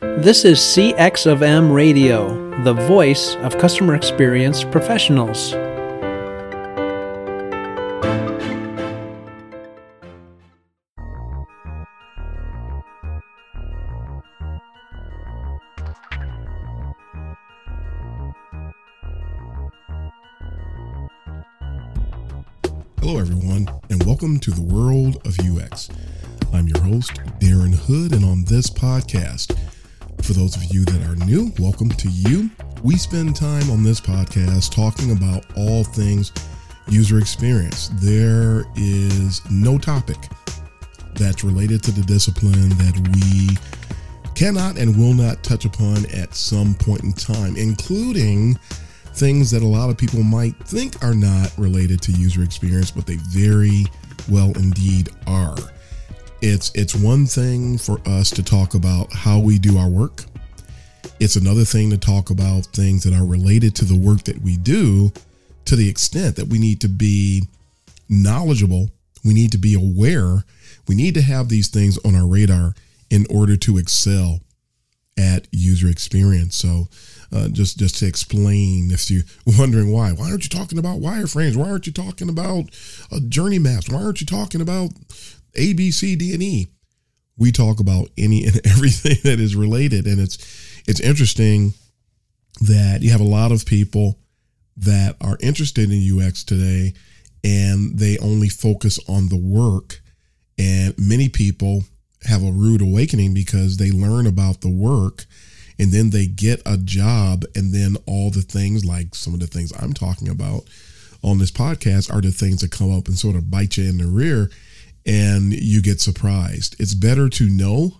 This is CX of M Radio, the voice of customer experience professionals. Hello, everyone, and welcome to the world of UX. I'm your host, Darren Hood, and on this podcast, for those of you that are new, welcome to you. We spend time on this podcast talking about all things user experience. There is no topic that's related to the discipline that we cannot and will not touch upon at some point in time, including things that a lot of people might think are not related to user experience, but they very well indeed are. It's it's one thing for us to talk about how we do our work. It's another thing to talk about things that are related to the work that we do to the extent that we need to be knowledgeable, we need to be aware, we need to have these things on our radar in order to excel at user experience. So, uh, just just to explain, if you're wondering why, why aren't you talking about wireframes? Why aren't you talking about uh, journey maps? Why aren't you talking about A, B, C, D, and E? We talk about any and everything that is related, and it's it's interesting that you have a lot of people that are interested in UX today, and they only focus on the work, and many people have a rude awakening because they learn about the work and then they get a job and then all the things like some of the things I'm talking about on this podcast are the things that come up and sort of bite you in the rear and you get surprised. It's better to know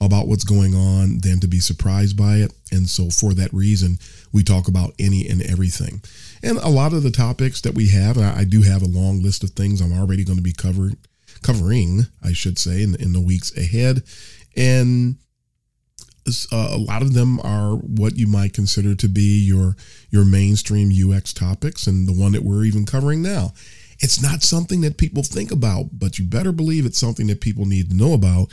about what's going on than to be surprised by it. And so for that reason, we talk about any and everything. And a lot of the topics that we have, I do have a long list of things I'm already going to be covered covering, I should say, in, in the weeks ahead. And uh, a lot of them are what you might consider to be your your mainstream UX topics, and the one that we're even covering now. It's not something that people think about, but you better believe it's something that people need to know about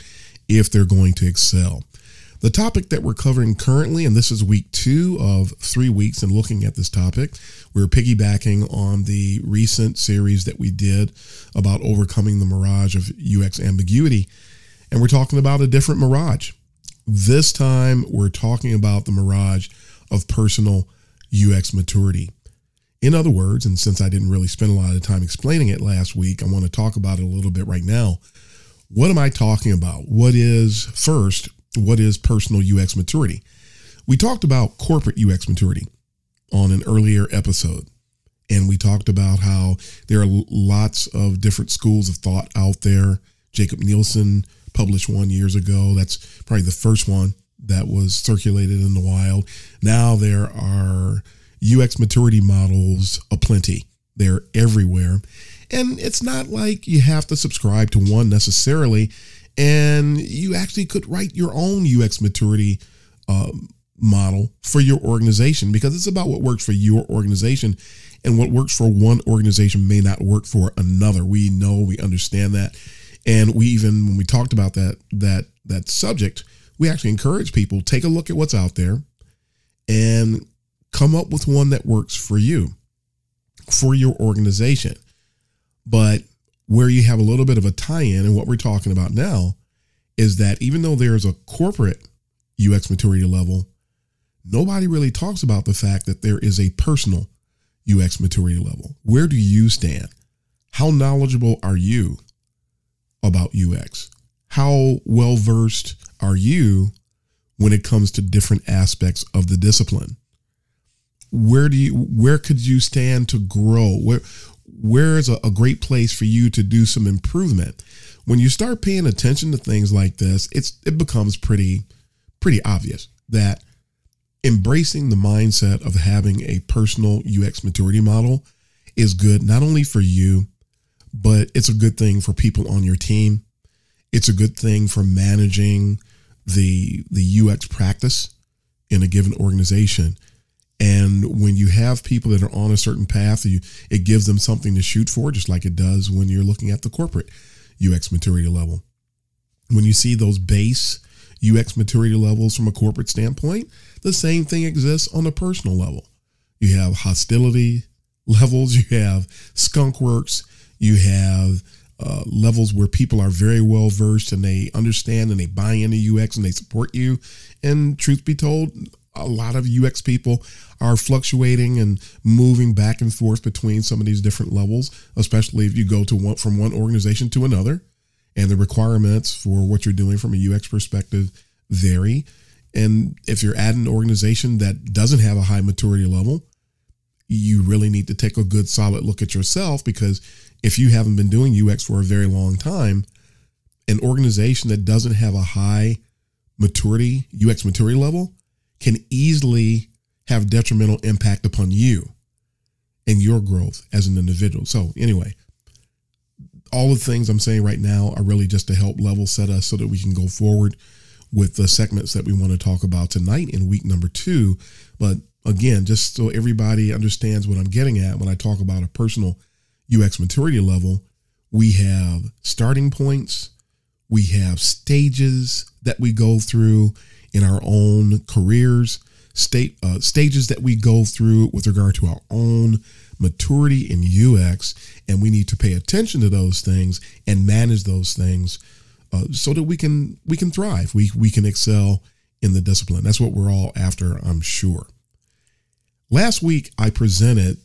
if they're going to excel. The topic that we're covering currently, and this is week two of three weeks and looking at this topic, we're piggybacking on the recent series that we did about overcoming the mirage of UX ambiguity. And we're talking about a different mirage. This time, we're talking about the mirage of personal UX maturity. In other words, and since I didn't really spend a lot of time explaining it last week, I want to talk about it a little bit right now. What am I talking about? What is, first, what is personal UX maturity? We talked about corporate UX maturity on an earlier episode. And we talked about how there are lots of different schools of thought out there. Jakob Nielsen published one years ago. That's probably the first one that was circulated in the wild. Now there are UX maturity models aplenty. They're everywhere. And it's not like you have to subscribe to one necessarily. And you actually could write your own UX maturity um, model for your organization because it's about what works for your organization and what works for one organization may not work for another. We know, we understand that. And we even when we talked about that that that subject, we actually encourage people take a look at what's out there and come up with one that works for you, for your organization. But where you have a little bit of a tie-in and what we're talking about now is that even though there's a corporate UX maturity level, nobody really talks about the fact that there is a personal UX maturity level. Where do you stand? How knowledgeable are you about UX? How well versed are you when it comes to different aspects of the discipline? Where do you where could you stand to grow? Where where is a, a great place for you to do some improvement? When you start paying attention to things like this, it's it becomes pretty pretty obvious that embracing the mindset of having a personal UX maturity model is good not only for you, but it's a good thing for people on your team. It's a good thing for managing the the UX practice in a given organization. And when you have people that are on a certain path, you, it gives them something to shoot for, just like it does when you're looking at the corporate UX maturity level. When you see those base UX maturity levels from a corporate standpoint, the same thing exists on a personal level. You have hostility levels, you have skunk works, you have uh, levels where people are very well versed and they understand and they buy into UX and they support you. And truth be told, a lot of UX people are fluctuating and moving back and forth between some of these different levels, especially if you go to one from one organization to another and the requirements for what you're doing from a UX perspective vary. And if you're at an organization that doesn't have a high maturity level, you really need to take a good solid look at yourself because if you haven't been doing UX for a very long time, an organization that doesn't have a high maturity, UX maturity level, can easily have detrimental impact upon you and your growth as an individual. So, anyway, all the things I'm saying right now are really just to help level set us so that we can go forward with the segments that we want to talk about tonight in week number two. But again, just so everybody understands what I'm getting at when I talk about a personal UX maturity level, we have starting points, we have stages that we go through in our own careers, state uh, stages that we go through with regard to our own maturity in UX, and we need to pay attention to those things and manage those things uh, so that we can we can thrive. We we can excel in the discipline. That's what we're all after, I'm sure. Last week I presented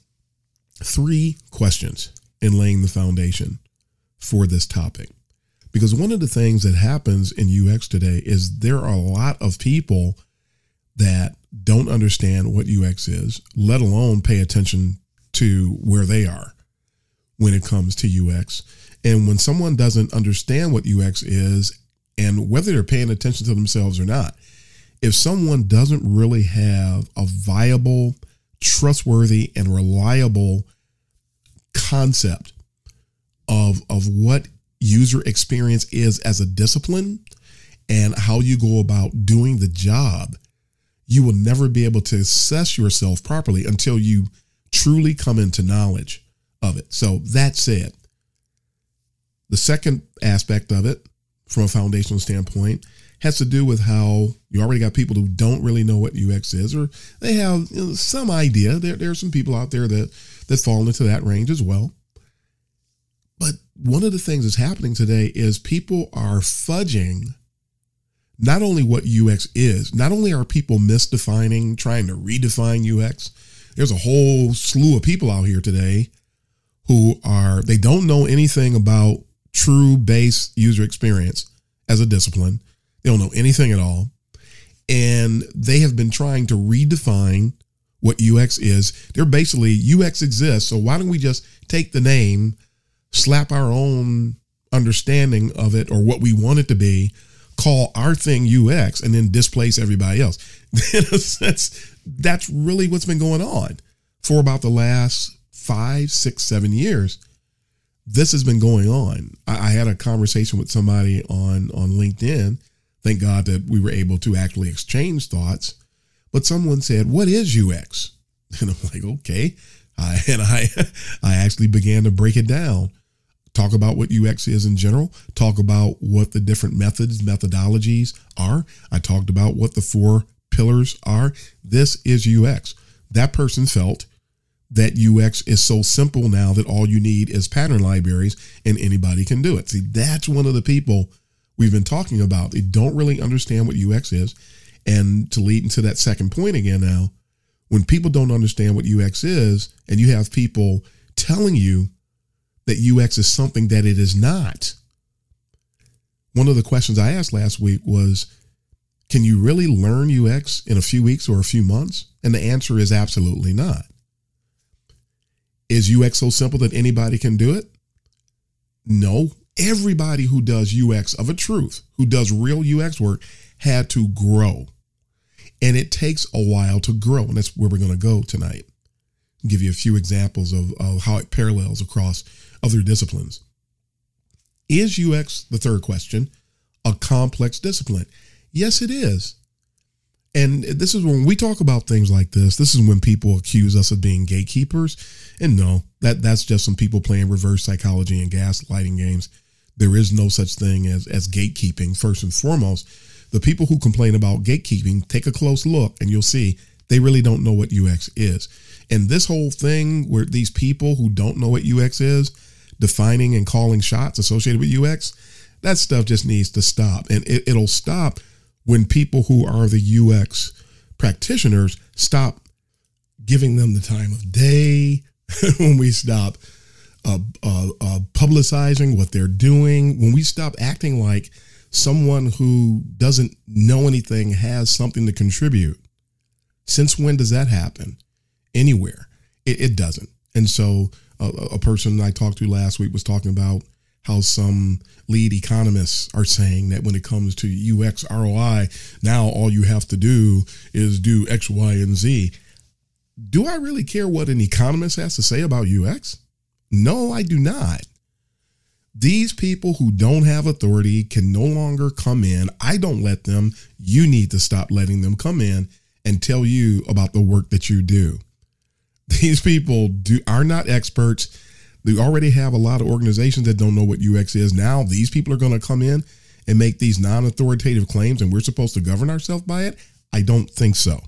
three questions in laying the foundation for this topic. Because one of the things that happens in UX today is there are a lot of people that don't understand what UX is, let alone pay attention to where they are when it comes to UX. And when someone doesn't understand what UX is and whether they're paying attention to themselves or not, if someone doesn't really have a viable, trustworthy, and reliable concept of, of what user experience is as a discipline and how you go about doing the job, you will never be able to assess yourself properly until you truly come into knowledge of it. So that said, the second aspect of it, from a foundational standpoint, has to do with how you already got people who don't really know what UX is, or they have you know, some idea. There, there are some people out there that that fall into that range as well. But one of the things that's happening today is people are fudging not only what UX is, not only are people misdefining, trying to redefine UX, there's a whole slew of people out here today who are, they don't know anything about true base user experience as a discipline. They don't know anything at all. And they have been trying to redefine what UX is. They're basically, UX exists. So why don't we just take the name slap our own understanding of it or what we want it to be, call our thing UX, and then displace everybody else. that's that's really what's been going on for about the last five, six, seven years. This has been going on. I, I had a conversation with somebody on on LinkedIn. Thank God that we were able to actually exchange thoughts. But someone said, "What is UX?" And I'm like, "Okay." I, and I I actually began to break it down talk about what UX is in general, talk about what the different methods, methodologies are. I talked about what the four pillars are. This is UX. That person felt that UX is so simple now that all you need is pattern libraries and anybody can do it. See, that's one of the people we've been talking about. They don't really understand what UX is. And to lead into that second point again now, when people don't understand what UX is, and you have people telling you that UX is something that it is not. One of the questions I asked last week was Can you really learn UX in a few weeks or a few months? And the answer is absolutely not. Is UX so simple that anybody can do it? No. Everybody who does UX of a truth, who does real UX work, had to grow. And it takes a while to grow. And that's where we're going to go tonight. I'll give you a few examples of, of how it parallels across other disciplines. Is UX, the third question, a complex discipline? Yes, it is. And this is when we talk about things like this, this is when people accuse us of being gatekeepers. And no, that, that's just some people playing reverse psychology and gaslighting games. There is no such thing as, as gatekeeping, first and foremost. The people who complain about gatekeeping, take a close look and you'll see they really don't know what UX is. And this whole thing where these people who don't know what UX is, defining and calling shots associated with UX, that stuff just needs to stop. And it, it'll stop when people who are the UX practitioners stop giving them the time of day, when we stop uh, uh, uh, publicizing what they're doing, when we stop acting like someone who doesn't know anything has something to contribute. Since when does that happen? Anywhere. It, it doesn't. And so uh, a person I talked to last week was talking about how some lead economists are saying that when it comes to UX ROI, now all you have to do is do X, Y, and Z. Do I really care what an economist has to say about UX? No, I do not. These people who don't have authority can no longer come in. I don't let them. You need to stop letting them come in and tell you about the work that you do. These people do are not experts. They already have a lot of organizations that don't know what UX is. Now these people are going to come in and make these non-authoritative claims and we're supposed to govern ourselves by it? I don't think so.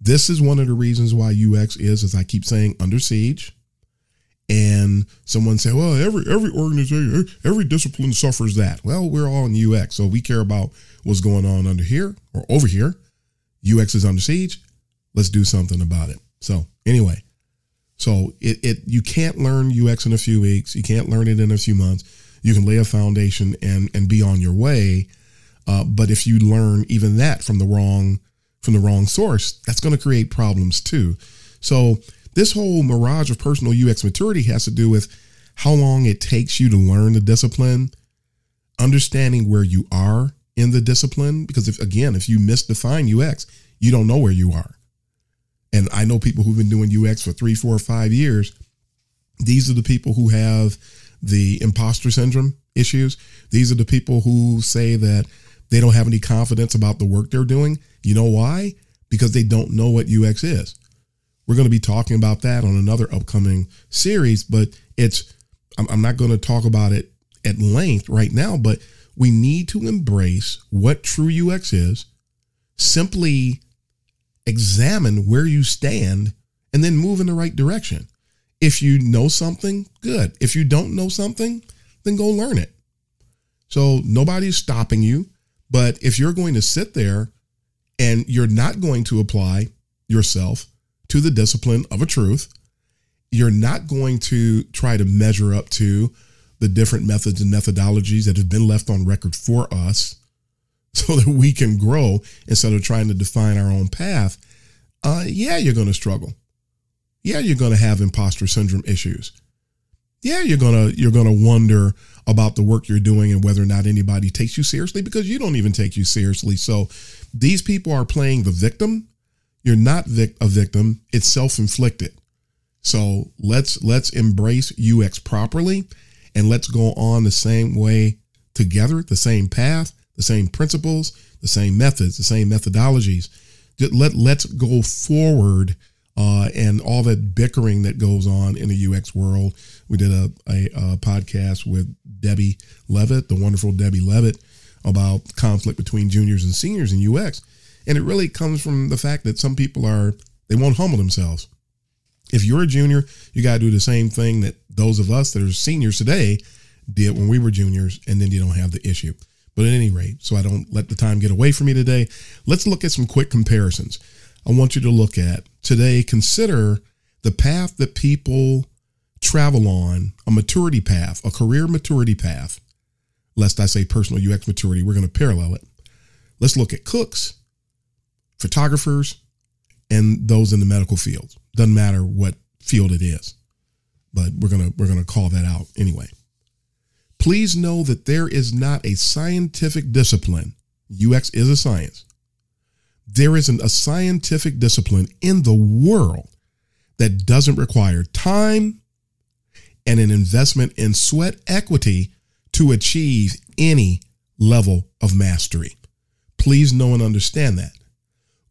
This is one of the reasons why UX is as I keep saying under siege and someone say, well, every every organization, every discipline suffers that. Well, we're all in UX, so we care about what's going on under here or over here. UX is under siege. Let's do something about it. So anyway, so it, it you can't learn UX in a few weeks. You can't learn it in a few months. You can lay a foundation and and be on your way. Uh, but if you learn even that from the wrong from the wrong source, that's going to create problems too. So this whole mirage of personal UX maturity has to do with how long it takes you to learn the discipline, understanding where you are in the discipline. Because if again, if you misdefine UX, you don't know where you are. And I know people who've been doing UX for three, four, five years. These are the people who have the imposter syndrome issues. These are the people who say that they don't have any confidence about the work they're doing. You know why? Because they don't know what UX is. We're going to be talking about that on another upcoming series, but it's, I'm, I'm not going to talk about it at length right now, but we need to embrace what true UX is, simply examine where you stand, and then move in the right direction. If you know something, good. If you don't know something, then go learn it. So nobody's stopping you. But if you're going to sit there and you're not going to apply yourself to the discipline of a truth. You're not going to try to measure up to the different methods and methodologies that have been left on record for us so that we can grow instead of trying to define our own path. Uh, yeah, you're going to struggle. Yeah, you're going to have imposter syndrome issues. Yeah, you're going to you're going to wonder about the work you're doing and whether or not anybody takes you seriously because you don't even take you seriously. So these people are playing the victim you're not vic- a victim it's self-inflicted so let's let's embrace ux properly and let's go on the same way together the same path the same principles the same methods the same methodologies let let's go forward uh, and all that bickering that goes on in the UX world. We did a, a, a, podcast with Debbie Levitt, the wonderful Debbie Levitt, about conflict between juniors and seniors in UX. And it really comes from the fact that some people are, they won't humble themselves. If you're a junior, you got to do the same thing that those of us that are seniors today did when we were juniors, and then you don't have the issue. But at any rate, so I don't let the time get away from me today, let's look at some quick comparisons. I want you to look at today, consider the path that people travel on, a maturity path, a career maturity path. Lest I say personal UX maturity, we're going to parallel it. Let's look at cooks, photographers, and those in the medical field. Doesn't matter what field it is, but we're gonna we're gonna call that out anyway. Please know that there is not a scientific discipline. UX is a science. There isn't a scientific discipline in the world that doesn't require time and an investment in sweat equity to achieve any level of mastery. Please know and understand that.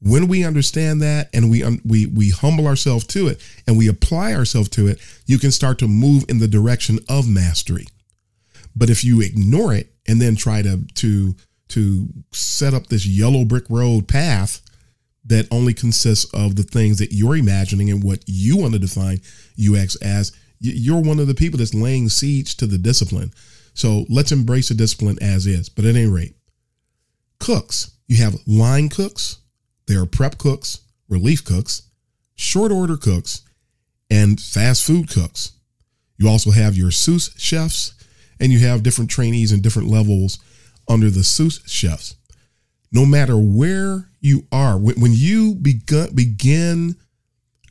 When we understand that and we um, we we humble ourselves to it and we apply ourselves to it, you can start to move in the direction of mastery. But if you ignore it and then try to to to set up this yellow brick road path that only consists of the things that you're imagining and what you want to define UX as. You're one of the people that's laying siege to the discipline. So let's embrace the discipline as is. But at any rate, cooks, you have line cooks, there are prep cooks, relief cooks, short order cooks, and fast food cooks. You also have your sous chefs, and you have different trainees and different levels under the sous chefs. No matter where you are, when, you begin, begin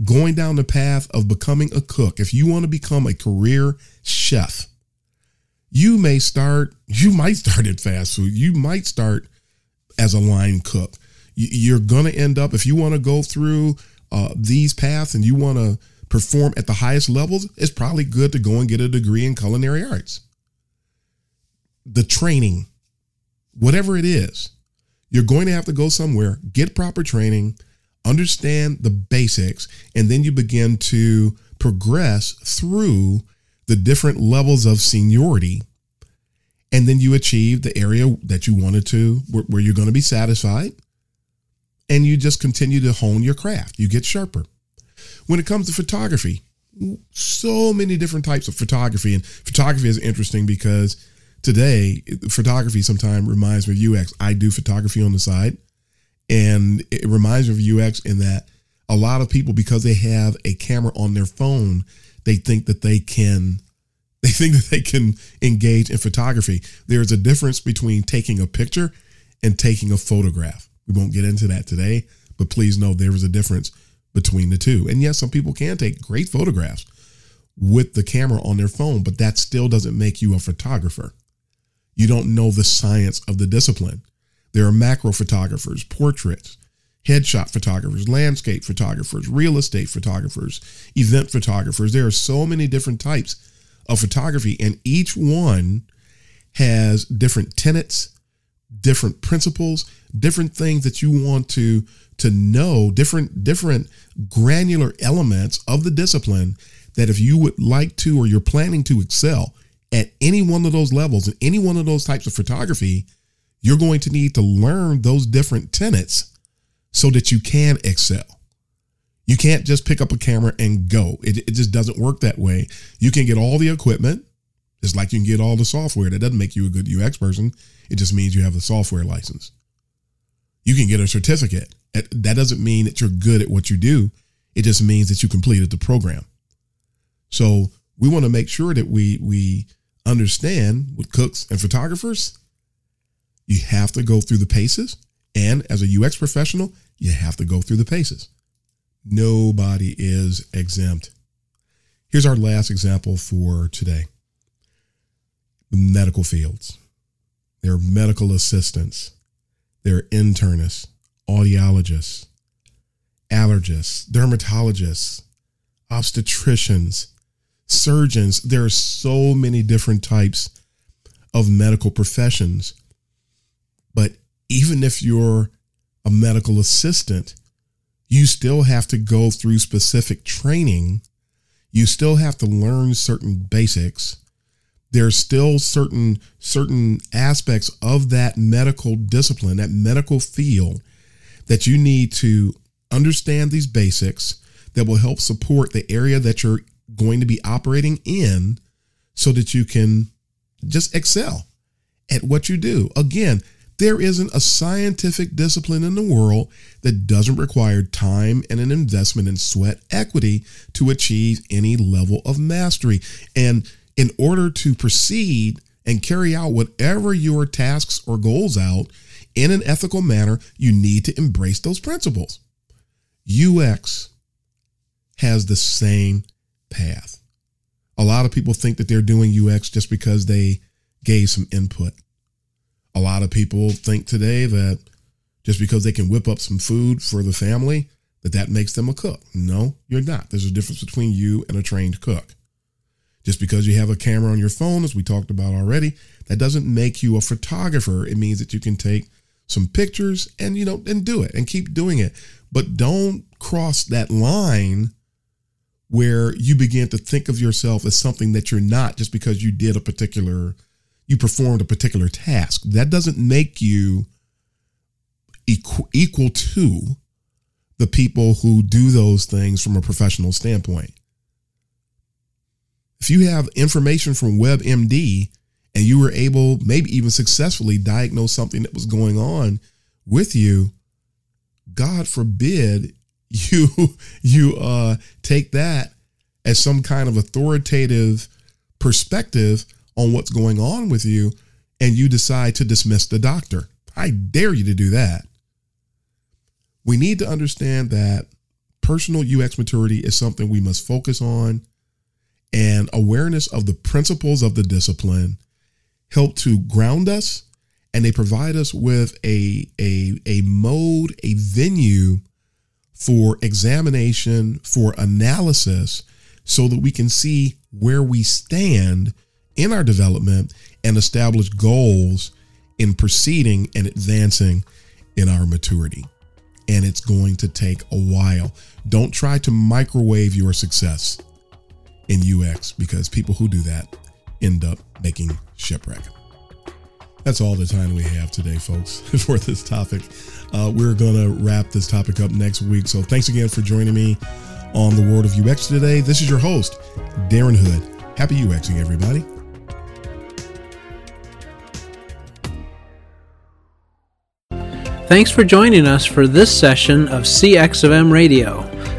going down the path of becoming a cook, if you want to become a career chef, you may start, you might start at fast food. You might start as a line cook. You're going to end up, if you want to go through uh, these paths and you want to perform at the highest levels, it's probably good to go and get a degree in culinary arts. The training, whatever it is, you're going to have to go somewhere, get proper training, understand the basics, and then you begin to progress through the different levels of seniority. And then you achieve the area that you wanted to, where, where you're going to be satisfied. And you just continue to hone your craft. You get sharper. When it comes to photography, so many different types of photography. And photography is interesting because today, photography sometimes reminds me of UX. I do photography on the side, and it reminds me of UX in that a lot of people, because they have a camera on their phone, they think that they can they think that they can engage in photography. There's a difference between taking a picture and taking a photograph. We won't get into that today, but please know there is a difference between the two. And yes, some people can take great photographs with the camera on their phone, but that still doesn't make you a photographer. You don't know the science of the discipline. There are macro photographers, portraits, headshot photographers, landscape photographers, real estate photographers, event photographers. There are so many different types of photography, and each one has different tenets, different principles, different things that you want to to know, different different granular elements of the discipline that if you would like to or you're planning to excel, at any one of those levels, in any one of those types of photography, you're going to need to learn those different tenets so that you can excel. You can't just pick up a camera and go. It, it just doesn't work that way. You can get all the equipment, just like you can get all the software. That doesn't make you a good UX person. It just means you have the software license. You can get a certificate. That doesn't mean that you're good at what you do. It just means that you completed the program. So we want to make sure that we we understand with cooks and photographers, you have to go through the paces. And as a UX professional, you have to go through the paces. Nobody is exempt. Here's our last example for today medical fields. There are medical assistants, there are internists, audiologists, allergists, dermatologists, obstetricians, surgeons. There are so many different types of medical professions. But even if you're a medical assistant, you still have to go through specific training. You still have to learn certain basics. There's still certain certain aspects of that medical discipline, that medical field that you need to understand these basics that will help support the area that you're going to be operating in so that you can just excel at what you do. Again, there isn't a scientific discipline in the world that doesn't require time and an investment in sweat equity to achieve any level of mastery. And in order to proceed and carry out whatever your tasks or goals out in an ethical manner, you need to embrace those principles. UX has the same path. A lot of people think that they're doing UX just because they gave some input. A lot of people think today that just because they can whip up some food for the family, that that makes them a cook. No, you're not. There's a difference between you and a trained cook. Just because you have a camera on your phone, as we talked about already, that doesn't make you a photographer. It means that you can take some pictures and you know and do it and keep doing it. But don't cross that line where you begin to think of yourself as something that you're not just because you did a particular you performed a particular task. That doesn't make you equal, equal to the people who do those things from a professional standpoint. If you have information from WebMD and you were able, maybe even successfully, diagnose something that was going on with you, God forbid you you uh, take that as some kind of authoritative perspective on what's going on with you, and you decide to dismiss the doctor. I dare you to do that. We need to understand that personal UX maturity is something we must focus on, and awareness of the principles of the discipline help to ground us and they provide us with a, a, a mode, a venue for examination, for analysis, so that we can see where we stand in our development and establish goals in proceeding and advancing in our maturity. And it's going to take a while. Don't try to microwave your success in UX because people who do that end up making shipwreck. That's all the time we have today, folks, for this topic. Uh, we're going to wrap this topic up next week. So thanks again for joining me on the World of UX today. This is your host, Darren Hood. Happy UXing, everybody. Thanks for joining us for this session of CX of M Radio.